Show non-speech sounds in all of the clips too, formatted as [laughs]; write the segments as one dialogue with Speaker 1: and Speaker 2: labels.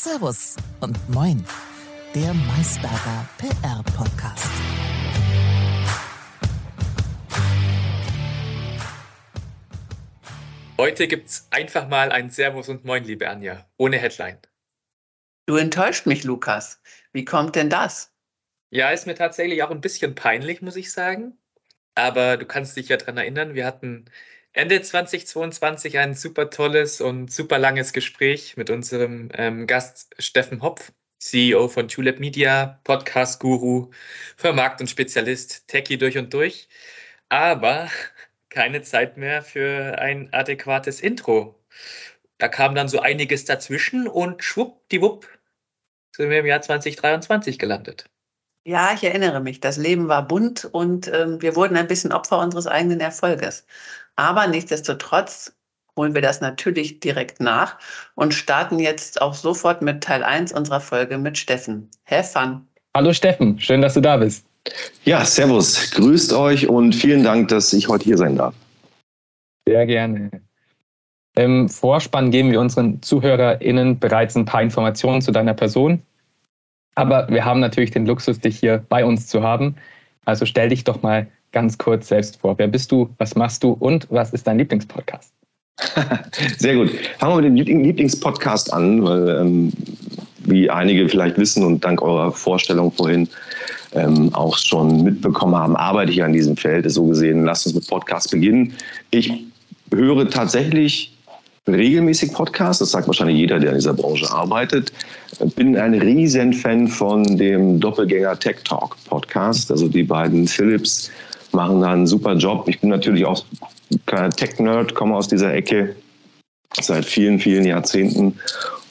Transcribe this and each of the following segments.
Speaker 1: Servus und Moin, der Maisberger PR-Podcast.
Speaker 2: Heute gibt's einfach mal ein Servus und Moin, liebe Anja, ohne Headline.
Speaker 3: Du enttäuscht mich, Lukas. Wie kommt denn das?
Speaker 2: Ja, ist mir tatsächlich auch ein bisschen peinlich, muss ich sagen. Aber du kannst dich ja daran erinnern, wir hatten Ende 2022 ein super tolles und super langes Gespräch mit unserem ähm, Gast Steffen Hopf, CEO von Tulip Media, Podcast-Guru, Vermarkt und Spezialist, Techie durch und durch. Aber [laughs] keine Zeit mehr für ein adäquates Intro. Da kam dann so einiges dazwischen und schwuppdiwupp sind wir im Jahr 2023 gelandet.
Speaker 3: Ja, ich erinnere mich. Das Leben war bunt und ähm, wir wurden ein bisschen Opfer unseres eigenen Erfolges. Aber nichtsdestotrotz holen wir das natürlich direkt nach und starten jetzt auch sofort mit Teil 1 unserer Folge mit Steffen. Have fun.
Speaker 4: Hallo Steffen, schön, dass du da bist.
Speaker 5: Ja, servus, grüßt euch und vielen Dank, dass ich heute hier sein darf.
Speaker 4: Sehr gerne. Im Vorspann geben wir unseren ZuhörerInnen bereits ein paar Informationen zu deiner Person. Aber wir haben natürlich den Luxus, dich hier bei uns zu haben. Also stell dich doch mal ganz kurz selbst vor. Wer bist du, was machst du und was ist dein Lieblingspodcast? [laughs]
Speaker 5: Sehr gut. Fangen wir mit dem Lieblingspodcast an, weil ähm, wie einige vielleicht wissen und dank eurer Vorstellung vorhin ähm, auch schon mitbekommen haben, arbeite ich an diesem Feld. So gesehen, lasst uns mit Podcast beginnen. Ich höre tatsächlich regelmäßig Podcasts, das sagt wahrscheinlich jeder, der in dieser Branche arbeitet. Bin ein riesen Fan von dem Doppelgänger Tech Talk Podcast. Also die beiden Philips machen da einen super Job. Ich bin natürlich auch kein Tech-Nerd, komme aus dieser Ecke seit vielen, vielen Jahrzehnten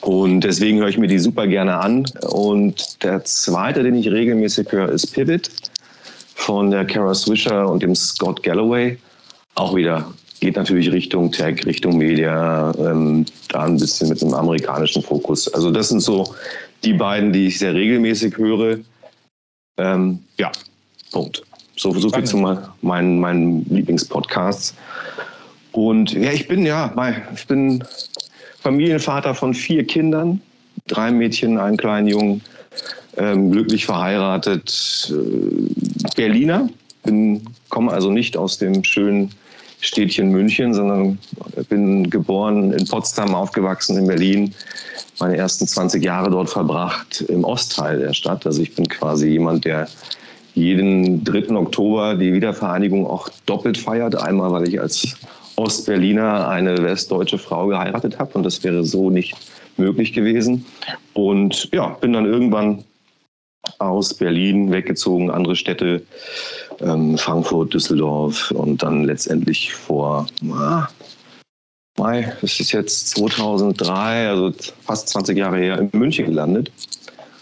Speaker 5: und deswegen höre ich mir die super gerne an. Und der zweite, den ich regelmäßig höre, ist Pivot von der Kara Swisher und dem Scott Galloway. Auch wieder geht natürlich Richtung Tech, Richtung Media, ähm, da ein bisschen mit einem amerikanischen Fokus. Also das sind so die beiden, die ich sehr regelmäßig höre. Ähm, ja, Punkt. So, so viel zu meinen, meinen Lieblingspodcasts. Und ja, ich bin ja, ich bin Familienvater von vier Kindern, drei Mädchen, einen kleinen Jungen, ähm, glücklich verheiratet, äh, Berliner. Bin, komme also nicht aus dem schönen Städtchen München, sondern bin geboren in Potsdam, aufgewachsen in Berlin, meine ersten 20 Jahre dort verbracht im Ostteil der Stadt. Also ich bin quasi jemand, der jeden 3. Oktober die Wiedervereinigung auch doppelt feiert. Einmal, weil ich als Ostberliner eine westdeutsche Frau geheiratet habe und das wäre so nicht möglich gewesen. Und ja, bin dann irgendwann aus Berlin weggezogen, andere Städte, ähm, Frankfurt, Düsseldorf und dann letztendlich vor, ah, Mai, das ist jetzt 2003, also fast 20 Jahre her, in München gelandet.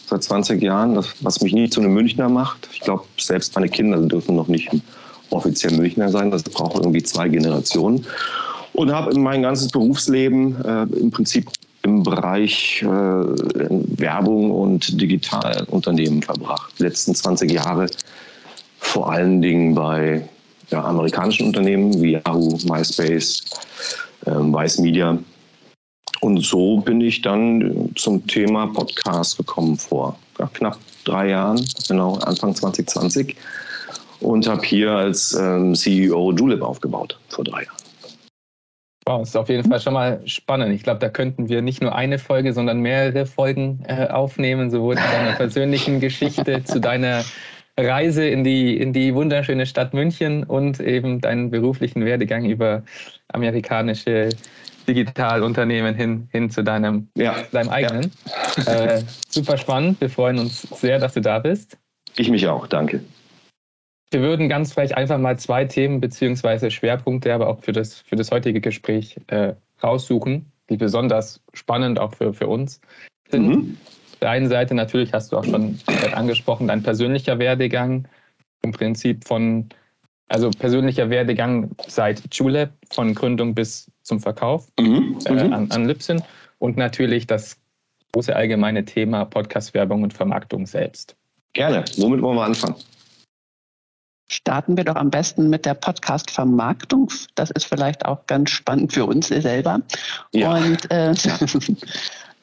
Speaker 5: Seit 20 Jahren, was mich nie zu einem Münchner macht. Ich glaube, selbst meine Kinder dürfen noch nicht offiziell Münchner sein. Das braucht irgendwie zwei Generationen. Und habe mein ganzes Berufsleben äh, im Prinzip im Bereich äh, Werbung und Digitalunternehmen verbracht. Die letzten 20 Jahre vor allen Dingen bei ja, amerikanischen Unternehmen wie Yahoo, MySpace, ähm, Vice Media. Und so bin ich dann zum Thema Podcast gekommen vor ja, knapp drei Jahren, genau Anfang 2020 und habe hier als ähm, CEO Julep aufgebaut vor drei Jahren.
Speaker 4: Wow, ist auf jeden Fall schon mal spannend. Ich glaube, da könnten wir nicht nur eine Folge, sondern mehrere Folgen äh, aufnehmen, sowohl zu deiner persönlichen Geschichte, [laughs] zu deiner Reise in die, in die wunderschöne Stadt München und eben deinen beruflichen Werdegang über amerikanische Digitalunternehmen hin, hin zu deinem, ja. deinem eigenen. Ja. Äh, super spannend. Wir freuen uns sehr, dass du da bist.
Speaker 5: Ich mich auch, danke.
Speaker 4: Wir würden ganz vielleicht einfach mal zwei Themen beziehungsweise Schwerpunkte, aber auch für das, für das heutige Gespräch äh, raussuchen, die besonders spannend auch für, für uns sind. Mhm. Auf der einen Seite natürlich hast du auch schon angesprochen, dein persönlicher Werdegang im Prinzip von, also persönlicher Werdegang seit Julep, von Gründung bis zum Verkauf mhm. Äh, mhm. an, an Lipsin und natürlich das große allgemeine Thema Podcast-Werbung und Vermarktung selbst.
Speaker 5: Gerne. Womit wollen wir anfangen?
Speaker 3: Starten wir doch am besten mit der Podcast-Vermarktung. Das ist vielleicht auch ganz spannend für uns selber. Ja. Und äh, [laughs]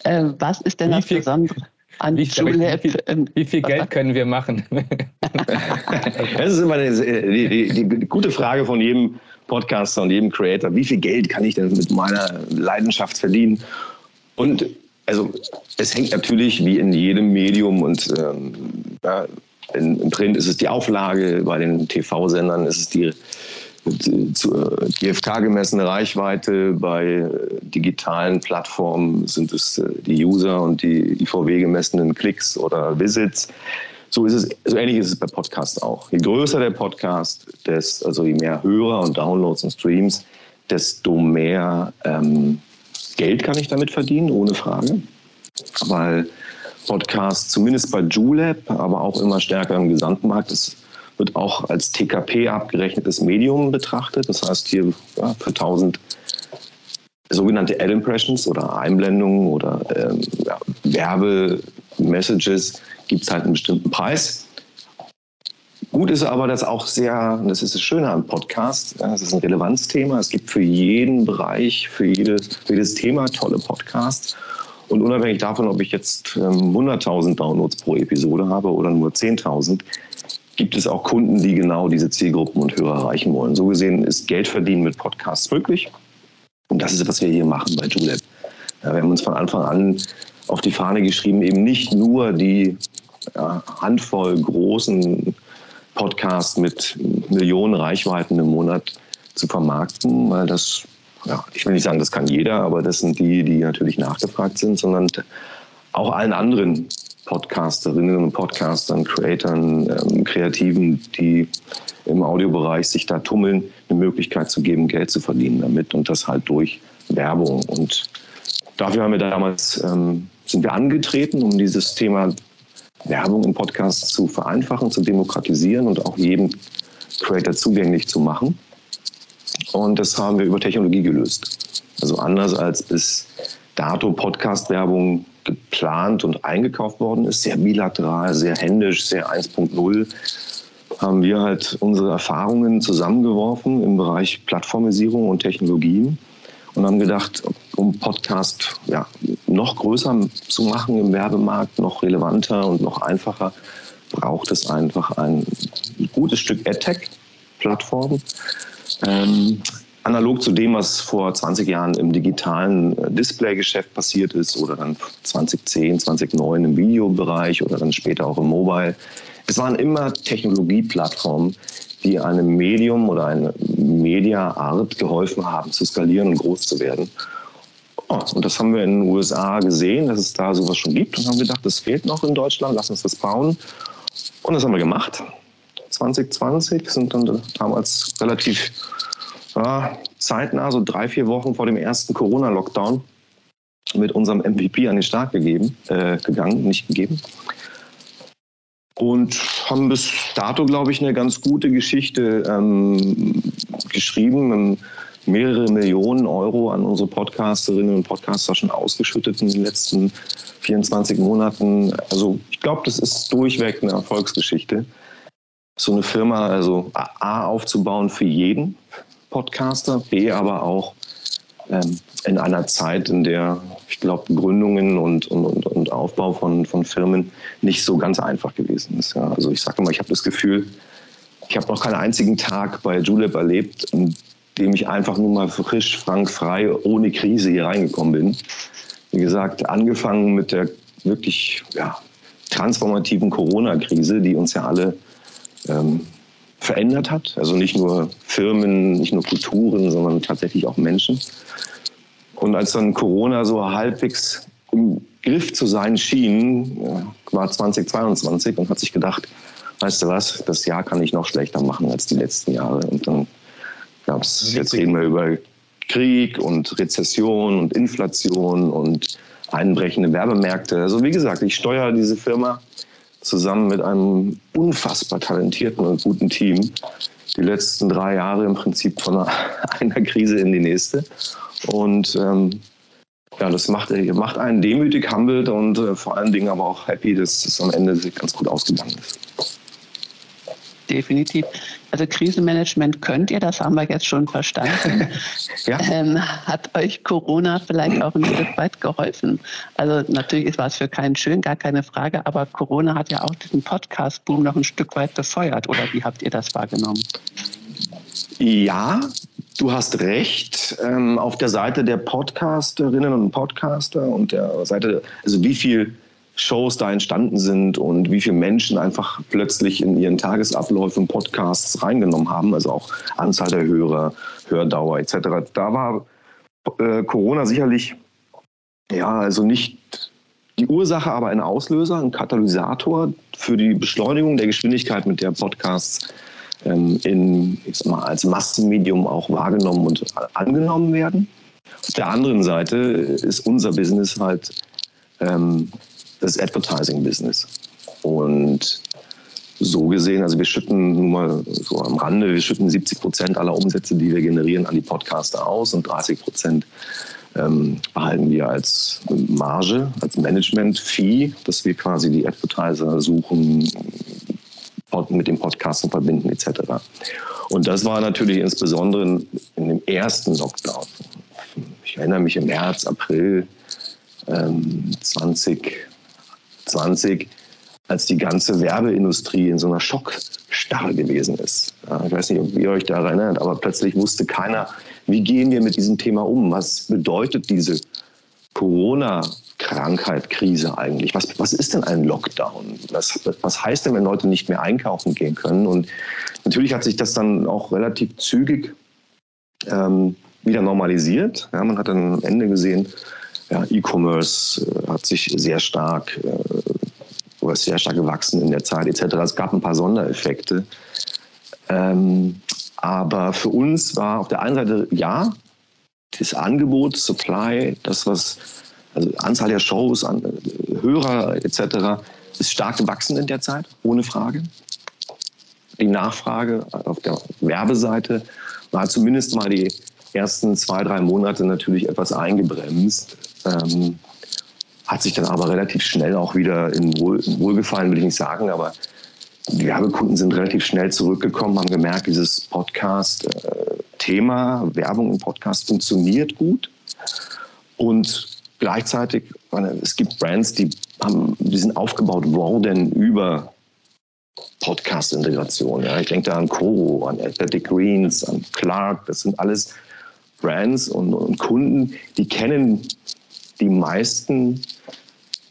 Speaker 3: Äh, was ist denn
Speaker 4: Wie
Speaker 3: das
Speaker 4: viel-
Speaker 3: Besondere an
Speaker 4: Wie, sag ich,
Speaker 3: Julep?
Speaker 4: wie, viel, wie viel Geld können wir machen? [laughs] [laughs]
Speaker 5: Das ist immer die, die, die gute Frage von jedem Podcaster und jedem Creator. Wie viel Geld kann ich denn mit meiner Leidenschaft verdienen? Und also es hängt natürlich wie in jedem Medium und ähm, ja, in, im Print ist es die Auflage, bei den TV-Sendern ist es die, äh, GfK gemessene Reichweite, bei äh, digitalen Plattformen sind es äh, die User und die IVW gemessenen Klicks oder Visits. So ist es, so ähnlich ist es bei Podcasts auch. Je größer der Podcast, des, also je mehr Hörer und Downloads und Streams, desto mehr ähm, Geld kann ich damit verdienen, ohne Frage. Weil Podcast, zumindest bei Julep, aber auch immer stärker im Gesamtmarkt, es wird auch als TKP abgerechnetes Medium betrachtet. Das heißt, hier ja, für 1000 sogenannte Ad Impressions oder Einblendungen oder ähm, ja, Werbemessages gibt es halt einen bestimmten Preis. Gut ist aber, dass auch sehr, das ist das Schöne am Podcast, das ist ein Relevanzthema. Es gibt für jeden Bereich, für, jede, für jedes Thema tolle Podcasts. Und unabhängig davon, ob ich jetzt ähm, 100.000 Downloads pro Episode habe oder nur 10.000, gibt es auch Kunden, die genau diese Zielgruppen und Hörer erreichen wollen. So gesehen ist Geld verdienen mit Podcasts möglich. Und das ist, was wir hier machen bei Julep. Ja, wir haben uns von Anfang an auf die Fahne geschrieben, eben nicht nur die ja, Handvoll großen Podcasts mit Millionen Reichweiten im Monat zu vermarkten, weil das, ja, ich will nicht sagen, das kann jeder, aber das sind die, die natürlich nachgefragt sind, sondern auch allen anderen Podcasterinnen und Podcastern, Creatern, ähm, Kreativen, die im Audiobereich sich da tummeln, eine Möglichkeit zu geben, Geld zu verdienen damit und das halt durch Werbung. Und dafür haben wir damals, ähm, sind wir angetreten, um dieses Thema Werbung im Podcast zu vereinfachen, zu demokratisieren und auch jedem Creator zugänglich zu machen. Und das haben wir über Technologie gelöst. Also anders als bis dato Podcast-Werbung geplant und eingekauft worden ist, sehr bilateral, sehr händisch, sehr 1.0, haben wir halt unsere Erfahrungen zusammengeworfen im Bereich Plattformisierung und Technologien und haben gedacht, um Podcast ja, noch größer zu machen im Werbemarkt, noch relevanter und noch einfacher, braucht es einfach ein gutes Stück AdTech-Plattform. Ähm, analog zu dem, was vor 20 Jahren im digitalen äh, Display-Geschäft passiert ist oder dann 2010, 2009 im Videobereich oder dann später auch im Mobile. Es waren immer Technologieplattformen, die einem Medium oder einer Mediaart geholfen haben, zu skalieren und groß zu werden. Oh, und das haben wir in den USA gesehen, dass es da sowas schon gibt und haben gedacht, das fehlt noch in Deutschland, lass uns das bauen. Und das haben wir gemacht. 2020 sind dann damals relativ zeitnah, so drei, vier Wochen vor dem ersten Corona-Lockdown, mit unserem MVP an den Start gegeben, äh, gegangen, nicht gegeben. Und haben bis dato, glaube ich, eine ganz gute Geschichte ähm, geschrieben. Ähm, mehrere Millionen Euro an unsere Podcasterinnen und Podcaster schon ausgeschüttet in den letzten 24 Monaten. Also ich glaube, das ist durchweg eine Erfolgsgeschichte. So eine Firma also A aufzubauen für jeden Podcaster, B aber auch ähm, in einer Zeit, in der ich glaube, Gründungen und, und, und, Aufbau von, von Firmen nicht so ganz einfach gewesen ist. Ja. Also ich sage immer, ich habe das Gefühl, ich habe noch keinen einzigen Tag bei Julep erlebt, in dem ich einfach nur mal frisch, frank, frei, ohne Krise hier reingekommen bin. Wie gesagt, angefangen mit der wirklich ja, transformativen Corona-Krise, die uns ja alle ähm, verändert hat. Also nicht nur Firmen, nicht nur Kulturen, sondern tatsächlich auch Menschen. Und als dann Corona so halbwegs im Griff zu sein schien, war 2022 und hat sich gedacht, weißt du was, das Jahr kann ich noch schlechter machen als die letzten Jahre. Und dann gab es, jetzt reden wir über Krieg und Rezession und Inflation und einbrechende Werbemärkte. Also wie gesagt, ich steuere diese Firma zusammen mit einem unfassbar talentierten und guten Team die letzten drei Jahre im Prinzip von [laughs] einer, Krise in die nächste. Und ähm, ja, das macht, macht einen demütig, humbled und äh, vor allen Dingen aber auch happy, dass es am Ende ganz gut ausgegangen ist.
Speaker 3: Definitiv. Also Krisenmanagement könnt ihr, das haben wir jetzt schon verstanden. [laughs] ja. ähm, hat euch Corona vielleicht auch ein Stück weit geholfen? Also natürlich war es für keinen schön, gar keine Frage, aber Corona hat ja auch diesen Podcast-Boom noch ein Stück weit befeuert. Oder wie habt ihr das wahrgenommen?
Speaker 5: Ja, Du hast recht. Ähm, auf der Seite der Podcasterinnen und Podcaster und der Seite, also wie viel Shows da entstanden sind und wie viele Menschen einfach plötzlich in ihren Tagesabläufen Podcasts reingenommen haben, also auch Anzahl der Hörer, Hördauer etc. Da war äh, Corona sicherlich ja also nicht die Ursache, aber ein Auslöser, ein Katalysator für die Beschleunigung der Geschwindigkeit, mit der Podcasts ähm, in, ich sag mal, als Massenmedium auch wahrgenommen und angenommen werden. Auf der anderen Seite ist unser Business halt ähm, das Advertising-Business. Und so gesehen, also wir schütten nun mal so am Rande, wir schütten 70 Prozent aller Umsätze, die wir generieren, an die Podcaster aus und 30 Prozent ähm, behalten wir als Marge, als Management-Fee, dass wir quasi die Advertiser suchen, mit dem Podcasten verbinden etc. Und das war natürlich insbesondere in, dem ersten Lockdown. Ich erinnere mich im März, April ähm, 2020, als die ganze Werbeindustrie in so einer Schockstarre gewesen ist. Ich weiß nicht, ob ihr euch da erinnert, aber plötzlich wusste keiner, wie gehen wir mit diesem Thema um? Was bedeutet diese Corona- Krankheit, Krise eigentlich? Was, was ist denn ein Lockdown? Was, was heißt denn, wenn Leute nicht mehr einkaufen gehen können? Und natürlich hat sich das dann auch relativ zügig ähm, wieder normalisiert. Ja, man hat dann am Ende gesehen, ja, E-Commerce äh, hat sich sehr stark äh, oder sehr stark gewachsen in der Zeit etc. Es gab ein paar Sondereffekte. Ähm, aber für uns war auf der einen Seite ja, das Angebot, Supply, das, was also Anzahl der Shows, an, äh, Hörer etc. ist stark gewachsen in der Zeit, ohne Frage. Die Nachfrage auf der Werbeseite war zumindest mal die ersten zwei, drei Monate natürlich etwas eingebremst. Ähm, hat sich dann aber relativ schnell auch wieder in, Wohl, Wohlgefallen, will ich nicht sagen, aber die Werbekunden sind relativ schnell zurückgekommen, haben gemerkt, dieses Podcast-Thema, Werbung im Podcast funktioniert gut. Und Gleichzeitig, es gibt Brands, die, haben, die sind aufgebaut worden über Podcast-Integration. Ja. Ich denke da an Coro, an Athletic Greens, an Clark. Das sind alles Brands und, und Kunden, die kennen die meisten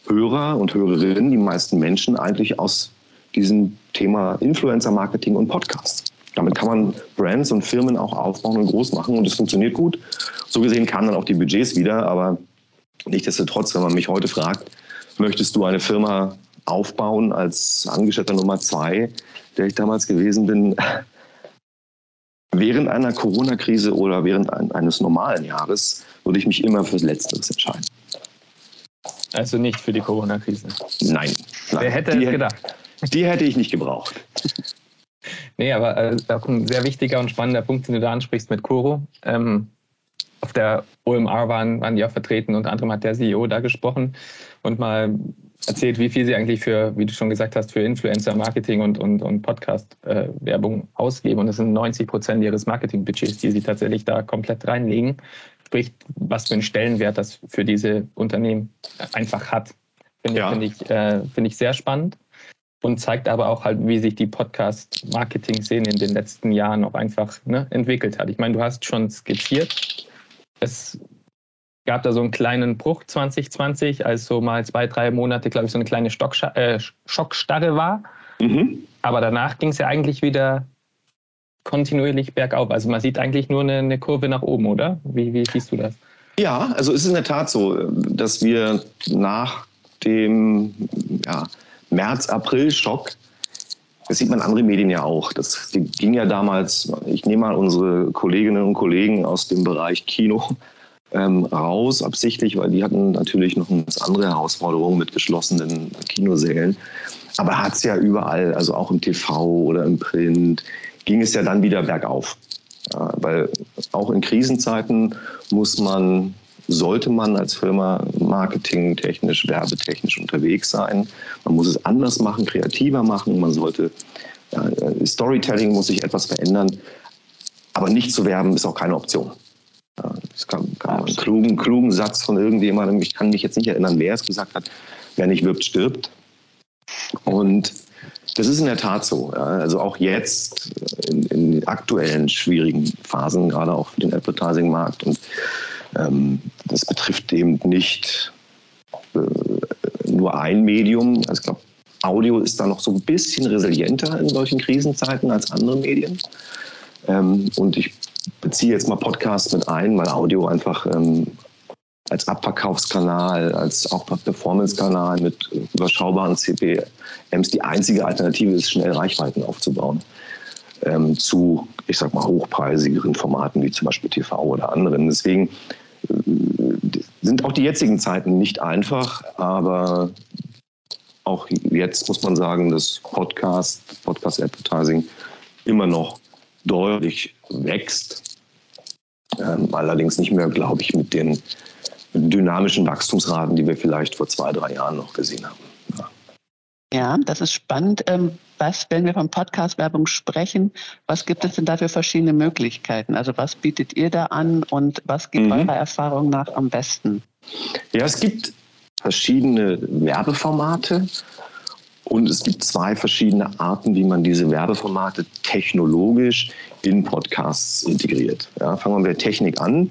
Speaker 5: Hörer und Hörerinnen, die meisten Menschen eigentlich aus diesem Thema Influencer-Marketing und Podcasts. Damit kann man Brands und Firmen auch aufbauen und groß machen und es funktioniert gut. So gesehen kamen dann auch die Budgets wieder, aber Nichtsdestotrotz, wenn man mich heute fragt, möchtest du eine Firma aufbauen als Angestellter Nummer zwei, der ich damals gewesen bin, während einer Corona-Krise oder während eines normalen Jahres, würde ich mich immer fürs Letzteres entscheiden.
Speaker 4: Also nicht für die Corona-Krise?
Speaker 5: Nein, nein.
Speaker 4: Wer hätte
Speaker 5: die,
Speaker 4: es gedacht?
Speaker 5: Die hätte ich nicht gebraucht. [laughs]
Speaker 4: Nee, aber äh, auch ein sehr wichtiger und spannender Punkt, den du da ansprichst mit Coro. Ähm, auf der OMR waren, waren die auch vertreten. Unter anderem hat der CEO da gesprochen und mal erzählt, wie viel sie eigentlich für, wie du schon gesagt hast, für Influencer-Marketing und, und, und Podcast-Werbung ausgeben. Und das sind 90 Prozent ihres Marketingbudgets, die sie tatsächlich da komplett reinlegen. Sprich, was für einen Stellenwert das für diese Unternehmen einfach hat. Finde ja. find ich, äh, find ich sehr spannend und zeigt aber auch halt, wie sich die Podcast-Marketing-Szene in den letzten Jahren auch einfach ne, entwickelt hat. Ich meine, du hast schon skizziert, es gab da so einen kleinen Bruch 2020, als so mal zwei, drei Monate, glaube ich, so eine kleine Stockscha äh, Schockstarre war. Mhm. Aber danach ging es ja eigentlich wieder kontinuierlich bergauf. Also man sieht eigentlich nur eine, eine Kurve nach oben, oder? Wie, wie siehst du das?
Speaker 5: Ja, also es ist in der Tat so, dass wir nach dem ja, März-April-Schock das sieht man in anderen Medien ja auch. Das ging ja damals, ich nehme mal unsere Kolleginnen und Kollegen aus dem Bereich Kino ähm, raus, absichtlich, weil die hatten natürlich noch eine andere Herausforderung mit geschlossenen Kinosälen. Aber hat es ja überall, also auch im TV oder im Print, ging es ja dann wieder bergauf. Ja, weil auch in Krisenzeiten muss man sollte man als Firma marketingtechnisch, werbetechnisch unterwegs sein. Man muss es anders machen, kreativer machen. Man sollte Ja, äh, Storytelling muss sich etwas verändern, aber nicht zu werben ist auch keine Option. Das kann, kann einen klugen, klugen Satz von irgendjemandem, ich kann mich jetzt nicht erinnern, wer es gesagt hat, wer nicht wirbt, stirbt. Und das ist in der Tat so. Ja. Also auch jetzt in, in, aktuellen schwierigen Phasen, gerade auch für den Advertising-Markt. Und ähm, das betrifft eben nicht äh, nur ein Medium. Also ich glaube, Audio ist da noch so ein bisschen resilienter in solchen Krisenzeiten als andere Medien. Ähm, und ich beziehe jetzt mal Podcasts mit ein, weil Audio einfach ähm, als Abverkaufskanal, als auch Performance-Kanal mit überschaubaren CPMs die einzige Alternative ist, schnell Reichweiten aufzubauen. Ähm, zu, ich sag mal, hochpreisigeren Formaten wie zum Beispiel TV oder anderen. Deswegen äh, sind auch die jetzigen Zeiten nicht einfach, aber auch jetzt muss man sagen, dass Podcast, Podcast-Advertising immer noch deutlich wächst. Ähm, allerdings nicht mehr, glaube ich, mit den dynamischen Wachstumsraten, die wir vielleicht vor zwei, drei Jahren noch gesehen haben.
Speaker 3: Ja, ja das ist spannend. Ähm, was, wenn wir von Podcast-Werbung sprechen, was gibt es denn da für verschiedene Möglichkeiten? Also was bietet ihr da an und was geht mhm. eurer Erfahrung nach am besten?
Speaker 5: Ja, es gibt verschiedene Werbeformate und es gibt zwei verschiedene Arten, wie man diese Werbeformate technologisch in Podcasts integriert. Ja, fangen wir mit der Technik an.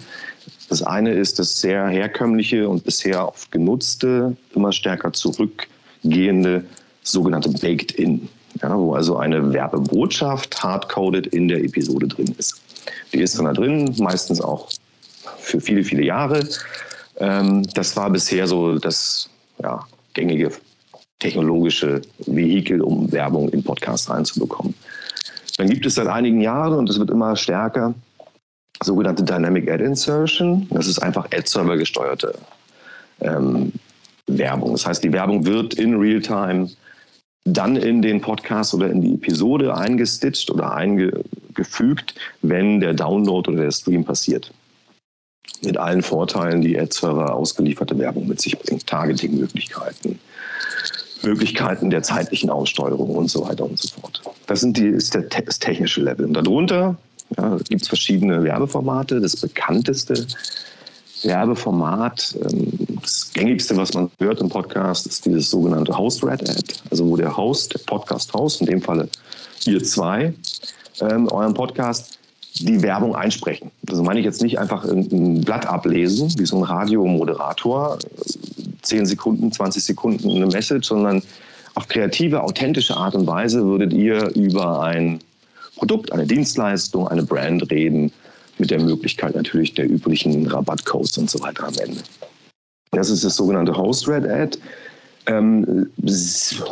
Speaker 5: Das eine ist das sehr herkömmliche und bisher oft genutzte, immer stärker zurückgehende sogenannte Baked-In, ja, wo also eine Werbebotschaft hardcoded in der Episode drin ist. Die ist dann da drin, meistens auch für viele, viele Jahre. Ähm, das war bisher so das ja, gängige technologische Vehikel, um Werbung in Podcasts reinzubekommen. Dann gibt es seit einigen Jahren, und das wird immer stärker, sogenannte Dynamic Ad Insertion. Das ist einfach Ad-Server gesteuerte ähm, Werbung. Das heißt, die Werbung wird in Realtime dann in den Podcast oder in die Episode eingestitcht oder eingefügt, wenn der Download oder der Stream passiert. Mit allen Vorteilen, die Ad-Server ausgelieferte Werbung mit sich bringt. Targeting-Möglichkeiten, Möglichkeiten der zeitlichen Aussteuerung und so weiter und so fort. Das, sind die, ist der, das technische Level. Und darunter ja, es gibt verschiedene Werbeformate. Das bekannteste Werbeformat, ähm, das gängigste, was man hört im Podcast, ist dieses sogenannte Host-Red-Ad. Also wo der Host, der Podcast-Host, in dem Falle ihr zwei, ähm, euren Podcast, die Werbung einsprechen. Also meine ich jetzt nicht einfach ein Blatt ablesen, wie so ein Radiomoderator, 10 Sekunden, 20 Sekunden eine Message, sondern auf kreative, authentische Art und Weise würdet ihr über ein Produkt, eine Dienstleistung, eine Brand reden, mit der Möglichkeit natürlich der üblichen Rabattcodes und so weiter am Ende. Das ist das sogenannte Host-Red-Ad. Ähm,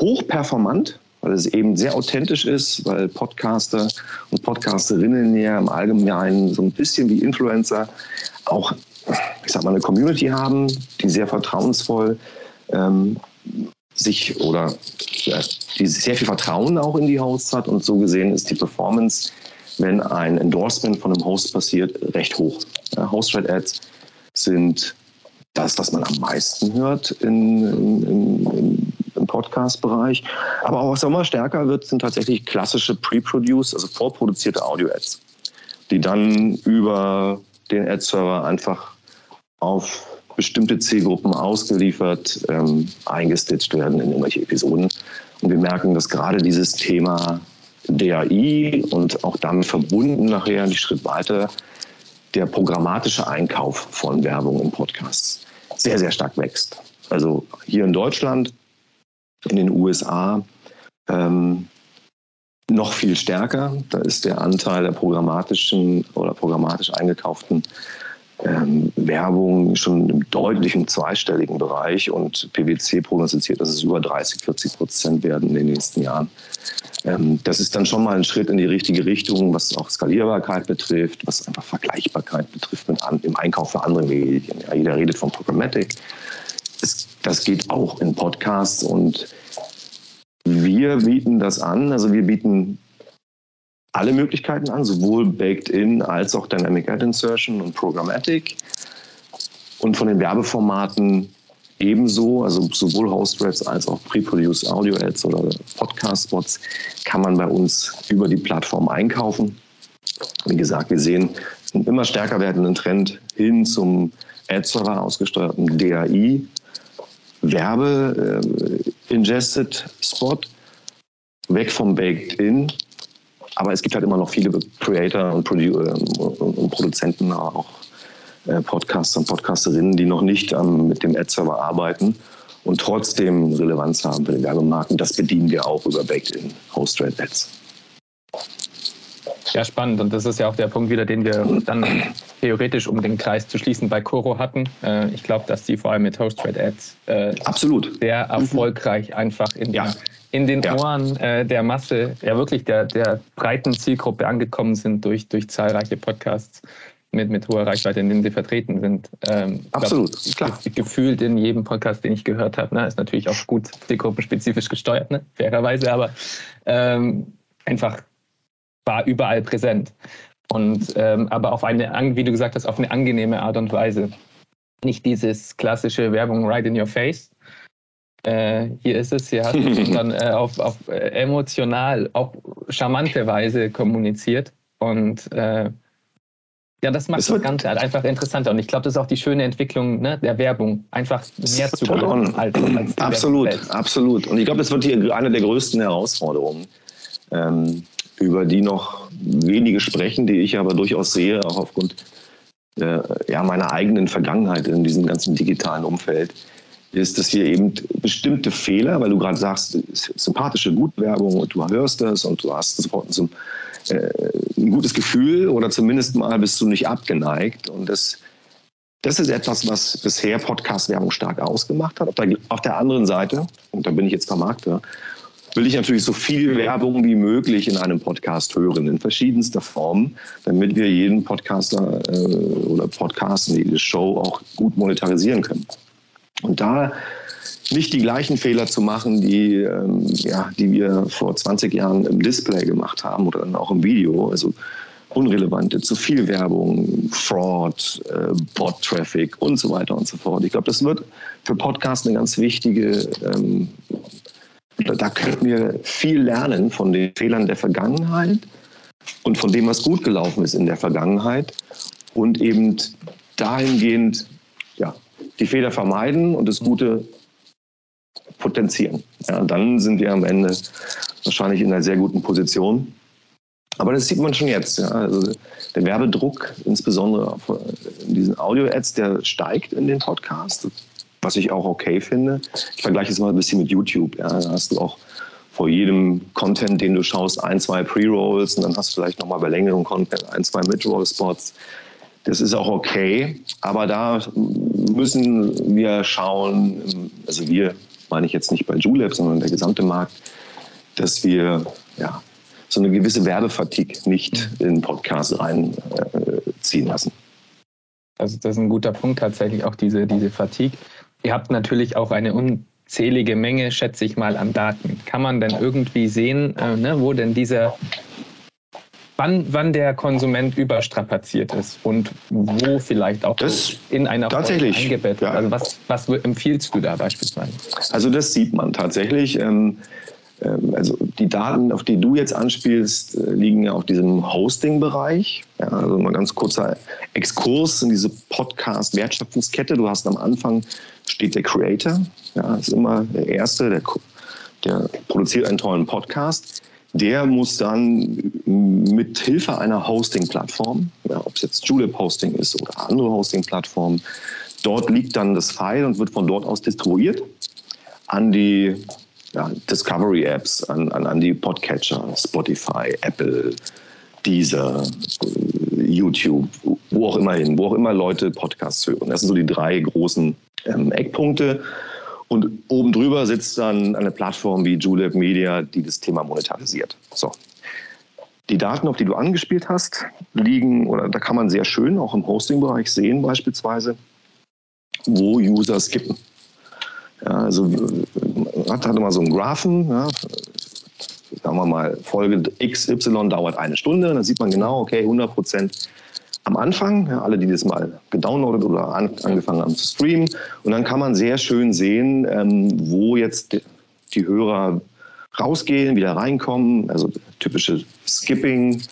Speaker 5: hochperformant, weil es eben sehr authentisch ist, weil Podcaster und Podcasterinnen ja im Allgemeinen so ein bisschen wie Influencer auch, ich sag mal, eine Community haben, die sehr vertrauensvoll ähm, sich oder ja, die sehr viel Vertrauen auch in die Hosts hat und so gesehen ist die Performance, wenn ein Endorsement von einem Host passiert, recht hoch. Ja, Host-Rate-Ads sind das, was man am meisten hört in, in, in, im Podcast-Bereich. Aber auch was immer stärker wird, sind tatsächlich klassische Pre-Produced, also vorproduzierte Audio-Ads, die dann über den Ad-Server einfach auf bestimmte Zielgruppen ausgeliefert, ähm, eingestitcht werden in irgendwelche Episoden. Und wir merken, dass gerade dieses Thema DAI und auch damit verbunden nachher einen Schritt weiter der programmatische Einkauf von Werbung in Podcasts sehr, sehr stark wächst. Also hier in Deutschland, in den USA ähm, noch viel stärker. Da ist der Anteil der programmatischen oder programmatisch eingekauften ähm, Werbung schon im deutlichen zweistelligen Bereich und PwC prognostiziert, dass es über 30, 40 Prozent werden in den nächsten Jahren. Ähm, das ist dann schon mal ein Schritt in die richtige Richtung, was auch Skalierbarkeit betrifft, was einfach Vergleichbarkeit betrifft mit an, im Einkauf für andere Medien. Ja, jeder redet von Programmatic. Das, das geht auch in Podcasts und wir bieten das an. Also wir bieten alle Möglichkeiten an, sowohl Baked In als auch Dynamic Ad Insertion und Programmatic. Und von den Werbeformaten ebenso, also sowohl Host-Rates als auch Pre-Produced Audio-Ads oder Podcast-Spots kann man bei uns über die Plattform einkaufen. Wie gesagt, wir sehen einen immer stärker werdenden Trend hin zum Ad-Server ausgesteuerten DAI, Werbe-Ingested äh, Spot, weg vom Baked-In. Aber es gibt halt immer noch viele Creator und, Produ äh, und Produzenten, auch äh, Podcaster und Podcasterinnen, die noch nicht ähm, mit dem Ad-Server arbeiten und trotzdem Relevanz haben für den Werbemarkt. Und das bedienen wir auch über Baked-In Host-Rate Ads.
Speaker 4: Ja, spannend. Und das ist ja auch der Punkt wieder, den wir dann theoretisch, um den Kreis zu schließen, bei Coro hatten. Äh, ich glaube, dass die vor allem mit Host-Rate-Ads
Speaker 5: äh, Absolut.
Speaker 4: sehr mhm. erfolgreich einfach in, ja. In den ja. Ohren äh, der Masse, ja wirklich der, der breiten Zielgruppe angekommen sind durch, durch zahlreiche Podcasts mit, mit hoher Reichweite, in denen sie vertreten sind.
Speaker 5: Ähm, Absolut, glaub, klar.
Speaker 4: Gefühlt in jedem Podcast, den ich gehört habe, ne, ist natürlich auch gut zielgruppenspezifisch gesteuert, ne, fairerweise, aber ähm, einfach war überall präsent. Und ähm, aber auf eine, wie du gesagt hast, auf eine angenehme Art und Weise. Nicht dieses klassische Werbung right in your face. Äh, hier ist es, hier hast du es, [laughs] sondern äh, auf, auf äh, emotional, auch charmante Weise kommuniziert. Und äh, ja, das macht das, das Ganze halt einfach interessanter. Und ich glaube, das ist auch die schöne Entwicklung ne, der Werbung, einfach mehr zu
Speaker 5: tun. Als, als absolut, absolut. Und ich glaube, das wird hier eine der größten Herausforderungen. Ähm, über die noch wenige sprechen, die ich aber durchaus sehe, auch aufgrund äh, ja, meiner eigenen Vergangenheit in diesem ganzen digitalen Umfeld, ist, dass wir eben bestimmte Fehler, weil du gerade sagst, sympathische Gutwerbung und du hörst das und du hast sofort ein, äh, ein gutes Gefühl oder zumindest mal bist du nicht abgeneigt. Und das, das ist etwas, was bisher Podcast-Werbung stark ausgemacht hat. Auf der, auf der anderen Seite, und da bin ich jetzt Vermarkter, will ich natürlich so viel Werbung wie möglich in einem Podcast hören, in verschiedenster Form, damit wir jeden Podcaster äh, oder Podcasten, jede Show auch gut monetarisieren können. Und da nicht die gleichen Fehler zu machen, die, ähm, ja, die wir vor 20 Jahren im Display gemacht haben oder dann auch im Video. Also unrelevante, zu viel Werbung, Fraud, äh, Bot-Traffic und so weiter und so fort. Ich glaube, das wird für Podcasts eine ganz wichtige ähm, da könnten wir viel lernen von den Fehlern der Vergangenheit und von dem, was gut gelaufen ist in der Vergangenheit und eben dahingehend ja, die Fehler vermeiden und das Gute potenzieren. Ja, dann sind wir am Ende wahrscheinlich in einer sehr guten Position. Aber das sieht man schon jetzt. Ja. Also der Werbedruck, insbesondere in diesen Audio-Ads, der steigt in den Podcasts was ich auch okay finde. Ich vergleiche es mal ein bisschen mit YouTube. Ja. Da hast du auch vor jedem Content, den du schaust, ein, zwei Pre-Rolls und dann hast du vielleicht nochmal bei längerem Content ein, zwei Mid-Roll-Spots. Das ist auch okay, aber da müssen wir schauen, also wir meine ich jetzt nicht bei Julep, sondern der gesamte Markt, dass wir ja, so eine gewisse Werbefatigue nicht in Podcasts reinziehen äh, lassen.
Speaker 4: Also das ist ein guter Punkt tatsächlich, auch diese, diese Fatigue. Ihr habt natürlich auch eine unzählige Menge, schätze ich mal, an Daten. Kann man denn irgendwie sehen, äh, ne, wo denn dieser, wann, wann der Konsument überstrapaziert ist und wo vielleicht auch
Speaker 5: das
Speaker 4: in einer
Speaker 5: tatsächlich,
Speaker 4: eingebettet? Ja. Also was, was empfiehlst du da beispielsweise?
Speaker 5: Also das sieht man tatsächlich. Ähm, ähm, also die Daten, auf die du jetzt anspielst, äh, liegen ja auf diesem Hosting-Bereich. Ja, also mal ganz kurzer Exkurs in diese Podcast-Wertschöpfungskette. Du hast am Anfang steht der Creator. Ja, ist immer der Erste, der, der produziert einen tollen Podcast. Der muss dann mit Hilfe einer Hosting-Plattform, ja, ob es jetzt Julep Hosting ist oder andere Hosting-Plattformen, dort liegt dann das File und wird von dort aus distribuiert an die ja, Discovery-Apps, an, an, an die Podcatcher, Spotify, Apple, Deezer, YouTube, wo auch immer hin, wo auch immer Leute Podcasts hören. Das sind so die drei großen ähm, Eckpunkte. Und oben drüber sitzt dann eine Plattform wie Julep Media, die das Thema monetarisiert. So. Die Daten, auf die du angespielt hast, liegen, oder da kann man sehr schön auch im Hosting-Bereich sehen, beispielsweise, wo User skippen. Ja, also hat, hatte mal so einen Graphen, ja, sagen wir mal, Folge XY dauert eine Stunde, dann sieht man genau, okay, 100 Prozent am Anfang, ja, alle, die das mal gedownloadet oder an, angefangen haben zu streamen. Und dann kann man sehr schön sehen, ähm, wo jetzt die, Hörer rausgehen, wieder reinkommen, also typische Skipping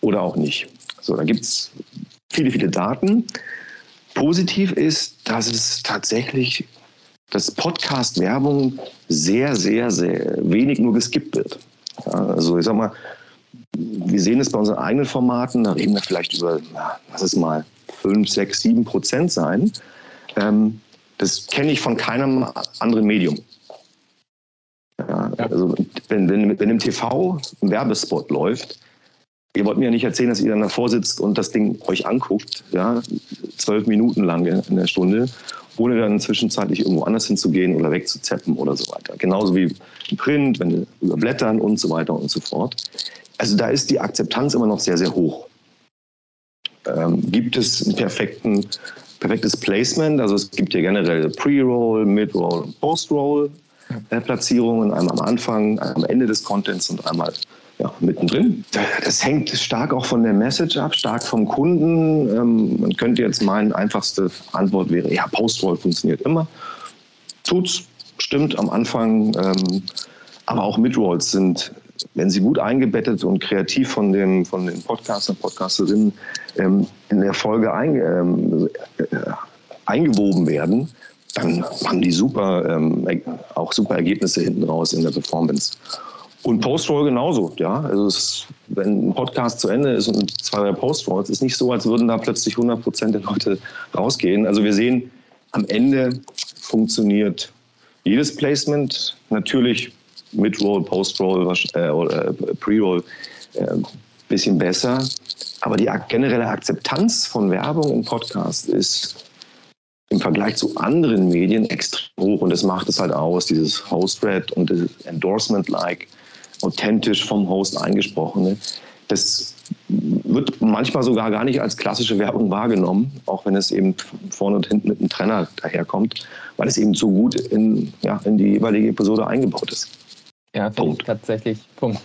Speaker 5: oder auch nicht. So, da gibt es viele, viele Daten. Positiv ist, dass es tatsächlich, dass Podcast-Werbung sehr, sehr, sehr wenig nur geskippt wird. Also ich sag mal, wir sehen es bei unseren eigenen Formaten, da reden wir vielleicht über, lass es mal 5, 6, 7 Prozent sein. Ähm, das kenne ich von keinem anderen Medium. Ja, also wenn, wenn, wenn im TV ein Werbespot läuft, ihr wollt mir ja nicht erzählen, dass ihr dann davor sitzt und das Ding euch anguckt, ja, zwölf Minuten lang in der Stunde, ohne dann zwischenzeitlich irgendwo anders hinzugehen oder wegzuzeppen oder so weiter. Genauso wie im Print, wenn wir überblättern und so weiter und so fort. Also da ist die Akzeptanz immer noch sehr, sehr hoch. Ähm, gibt es ein perfektes Placement? Also es gibt ja generell Pre-Roll, Mid-Roll und Post-Roll äh, Platzierungen, einmal am Anfang, am Ende des Contents und einmal ja, mittendrin. Das hängt stark auch von der Message ab, stark vom Kunden. Ähm, man könnte jetzt meinen, einfachste Antwort wäre, ja, Post-Roll funktioniert immer. Tut's, stimmt am Anfang. Ähm, aber auch Midrolls sind, wenn sie gut eingebettet und kreativ von, dem, von den Podcastern, Podcasterinnen ähm, in der Folge ein, ähm, äh, eingewoben werden, dann haben die super, ähm, auch super Ergebnisse hinten raus in der Performance. Und Post-Roll genauso, ja. Also es, wenn ein Podcast zu Ende ist und zwei, drei Post-Rolls, ist nicht so, als würden da plötzlich 100 Prozent der Leute rausgehen. Also wir sehen, am Ende funktioniert jedes Placement. Natürlich Mid-Roll, Post-Roll, äh, äh, Pre-Roll äh, bisschen besser. Aber die generelle Akzeptanz von Werbung im Podcast ist im Vergleich zu anderen Medien extrem hoch und das macht es halt aus, dieses Host-Red und das Endorsement-like authentisch vom Host eingesprochene. Das wird manchmal sogar gar nicht als klassische Werbung wahrgenommen, auch wenn es eben vorne und hinten mit einem Trenner daherkommt, weil es eben so gut in, ja, in die jeweilige Episode eingebaut ist.
Speaker 4: Ja, Punkt. tatsächlich. Punkt.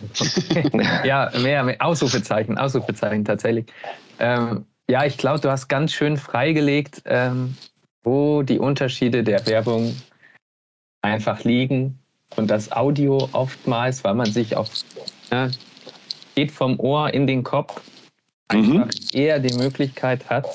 Speaker 4: [laughs] ja, mehr, mehr, Ausrufezeichen, Ausrufezeichen tatsächlich. Ähm, ja, ich glaube, du hast ganz schön freigelegt, ähm, wo die Unterschiede der Werbung einfach liegen und das Audio oftmals, weil man sich auf ja, geht vom Ohr in den Kopf, einfach mhm. eher die Möglichkeit hat,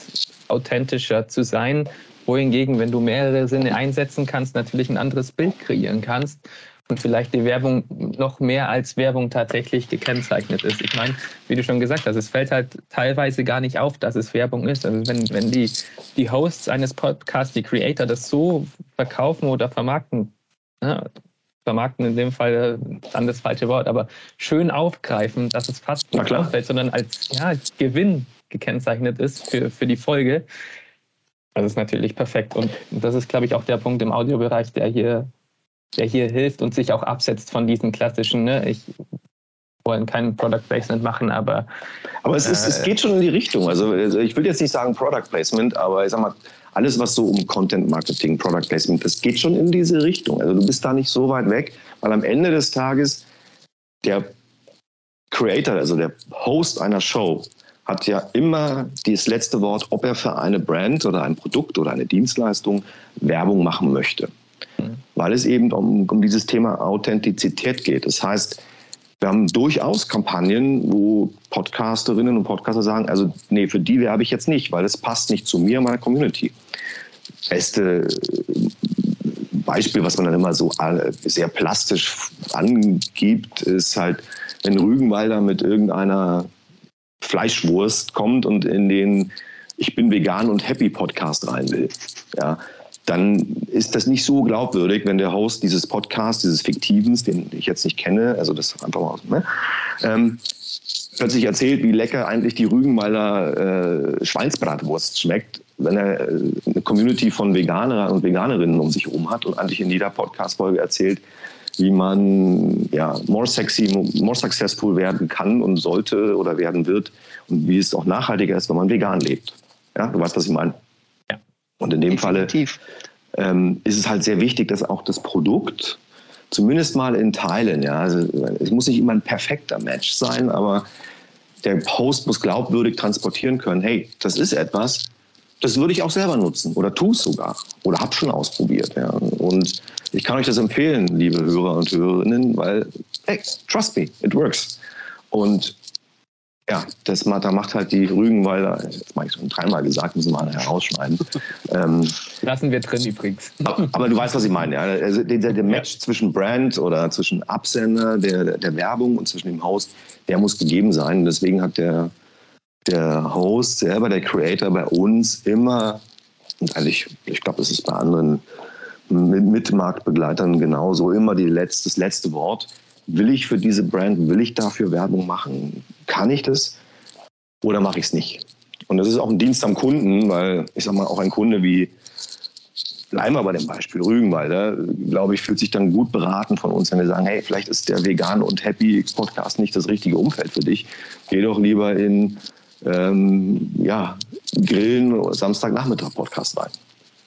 Speaker 4: authentischer zu sein, wohingegen, wenn du mehrere Sinne einsetzen kannst, natürlich ein anderes Bild kreieren kannst und vielleicht die Werbung noch mehr als Werbung tatsächlich gekennzeichnet ist. Ich meine, wie du schon gesagt hast, es fällt halt teilweise gar nicht auf, dass es Werbung ist. Also wenn, wenn die, die Hosts eines Podcasts, die Creator das so verkaufen oder vermarkten, ja, vermarkten in dem Fall dann das falsche Wort, aber schön aufgreifen, dass es fast nicht auffällt, sondern als, ja, als Gewinn gekennzeichnet ist für, für die Folge. Das ist natürlich perfekt. Und das ist, glaube ich, auch der Punkt im Audiobereich, der hier der hier hilft und sich auch absetzt von diesen klassischen, ne, ich wollen kein Product Placement machen, aber.
Speaker 5: Aber es, ist, äh, es geht schon in die Richtung. Also, also ich will jetzt nicht sagen Product Placement, aber ich sag mal, alles, was so um Content Marketing, Product Placement, das geht schon in diese Richtung. Also du bist da nicht so weit weg, weil am Ende des Tages der Creator, also der Host einer Show, hat ja immer das letzte Wort, ob er für eine Brand oder ein Produkt oder eine Dienstleistung Werbung machen möchte weil es eben um, um dieses Thema Authentizität geht. Das heißt, wir haben durchaus Kampagnen, wo Podcasterinnen und Podcaster sagen, also nee, für die werbe ich jetzt nicht, weil es passt nicht zu mir, meiner Community. Beste Beispiel, was man dann immer so sehr plastisch angibt, ist halt, wenn Rügenwalder mit irgendeiner Fleischwurst kommt und in den Ich bin vegan und happy Podcast rein will. Ja, dann ist das nicht so glaubwürdig, wenn der Host dieses Podcasts, dieses Fiktivens, den ich jetzt nicht kenne, also das einfach mal, ne, ähm, plötzlich erzählt, wie lecker eigentlich die Rügenwalder äh, Schweinsbratwurst schmeckt, wenn er äh, eine Community von Veganer und Veganerinnen um sich herum hat und eigentlich in jeder Podcast-Folge erzählt, wie man ja, more sexy, more successful werden kann und sollte oder werden wird und wie es auch nachhaltiger ist, wenn man vegan lebt. Ja, du weißt, was ich meine. Und in dem Definitiv. Falle ähm, ist es halt sehr wichtig, dass auch das Produkt zumindest mal in Teilen, ja, also es muss nicht immer ein perfekter Match sein, aber der Host muss glaubwürdig transportieren können, hey, das ist etwas, das würde ich auch selber nutzen oder tue es sogar oder habe schon ausprobiert. Ja. Und ich kann euch das empfehlen, liebe Hörer und Hörerinnen, weil, hey, trust me, it works. Und ja, das da macht halt die Rügenwalder, jetzt habe ich schon dreimal gesagt, müssen wir mal herausschneiden. [laughs]
Speaker 4: ähm, Lassen wir drin übrigens.
Speaker 5: Aber, aber, du weißt, was ich meine. Ja? Also der, der Match ja. zwischen Brand oder zwischen Absender der, der Werbung und zwischen dem Host, der muss gegeben sein. Deswegen hat der, der Host selber, der Creator bei uns immer, und eigentlich, ich glaube, das ist bei anderen Mitmarktbegleitern genauso, immer die letzte, das letzte Wort Will ich für diese Brand, will ich dafür Werbung machen? Kann ich das oder mache ich es nicht? Und das ist auch ein Dienst am Kunden, weil ich sage mal, auch ein Kunde wie, bleiben wir bei dem Beispiel Rügenwalder, glaube ich, fühlt sich dann gut beraten von uns, wenn wir sagen, hey, vielleicht ist der Vegan und Happy Podcast nicht das richtige Umfeld für dich. Geh doch lieber in ähm, ja, Grillen Samstagnachmittag Podcast rein.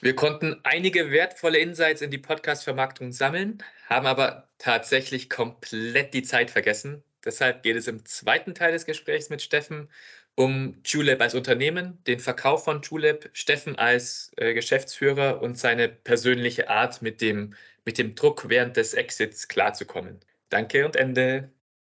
Speaker 2: Wir konnten einige wertvolle Insights in die Podcast-Vermarktung sammeln, haben aber tatsächlich komplett die Zeit vergessen. Deshalb geht es im zweiten Teil des Gesprächs mit Steffen um Julep als Unternehmen, den Verkauf von Julep, Steffen als äh, Geschäftsführer und seine persönliche Art, mit dem, mit dem Druck während des Exits klarzukommen. Danke und Ende.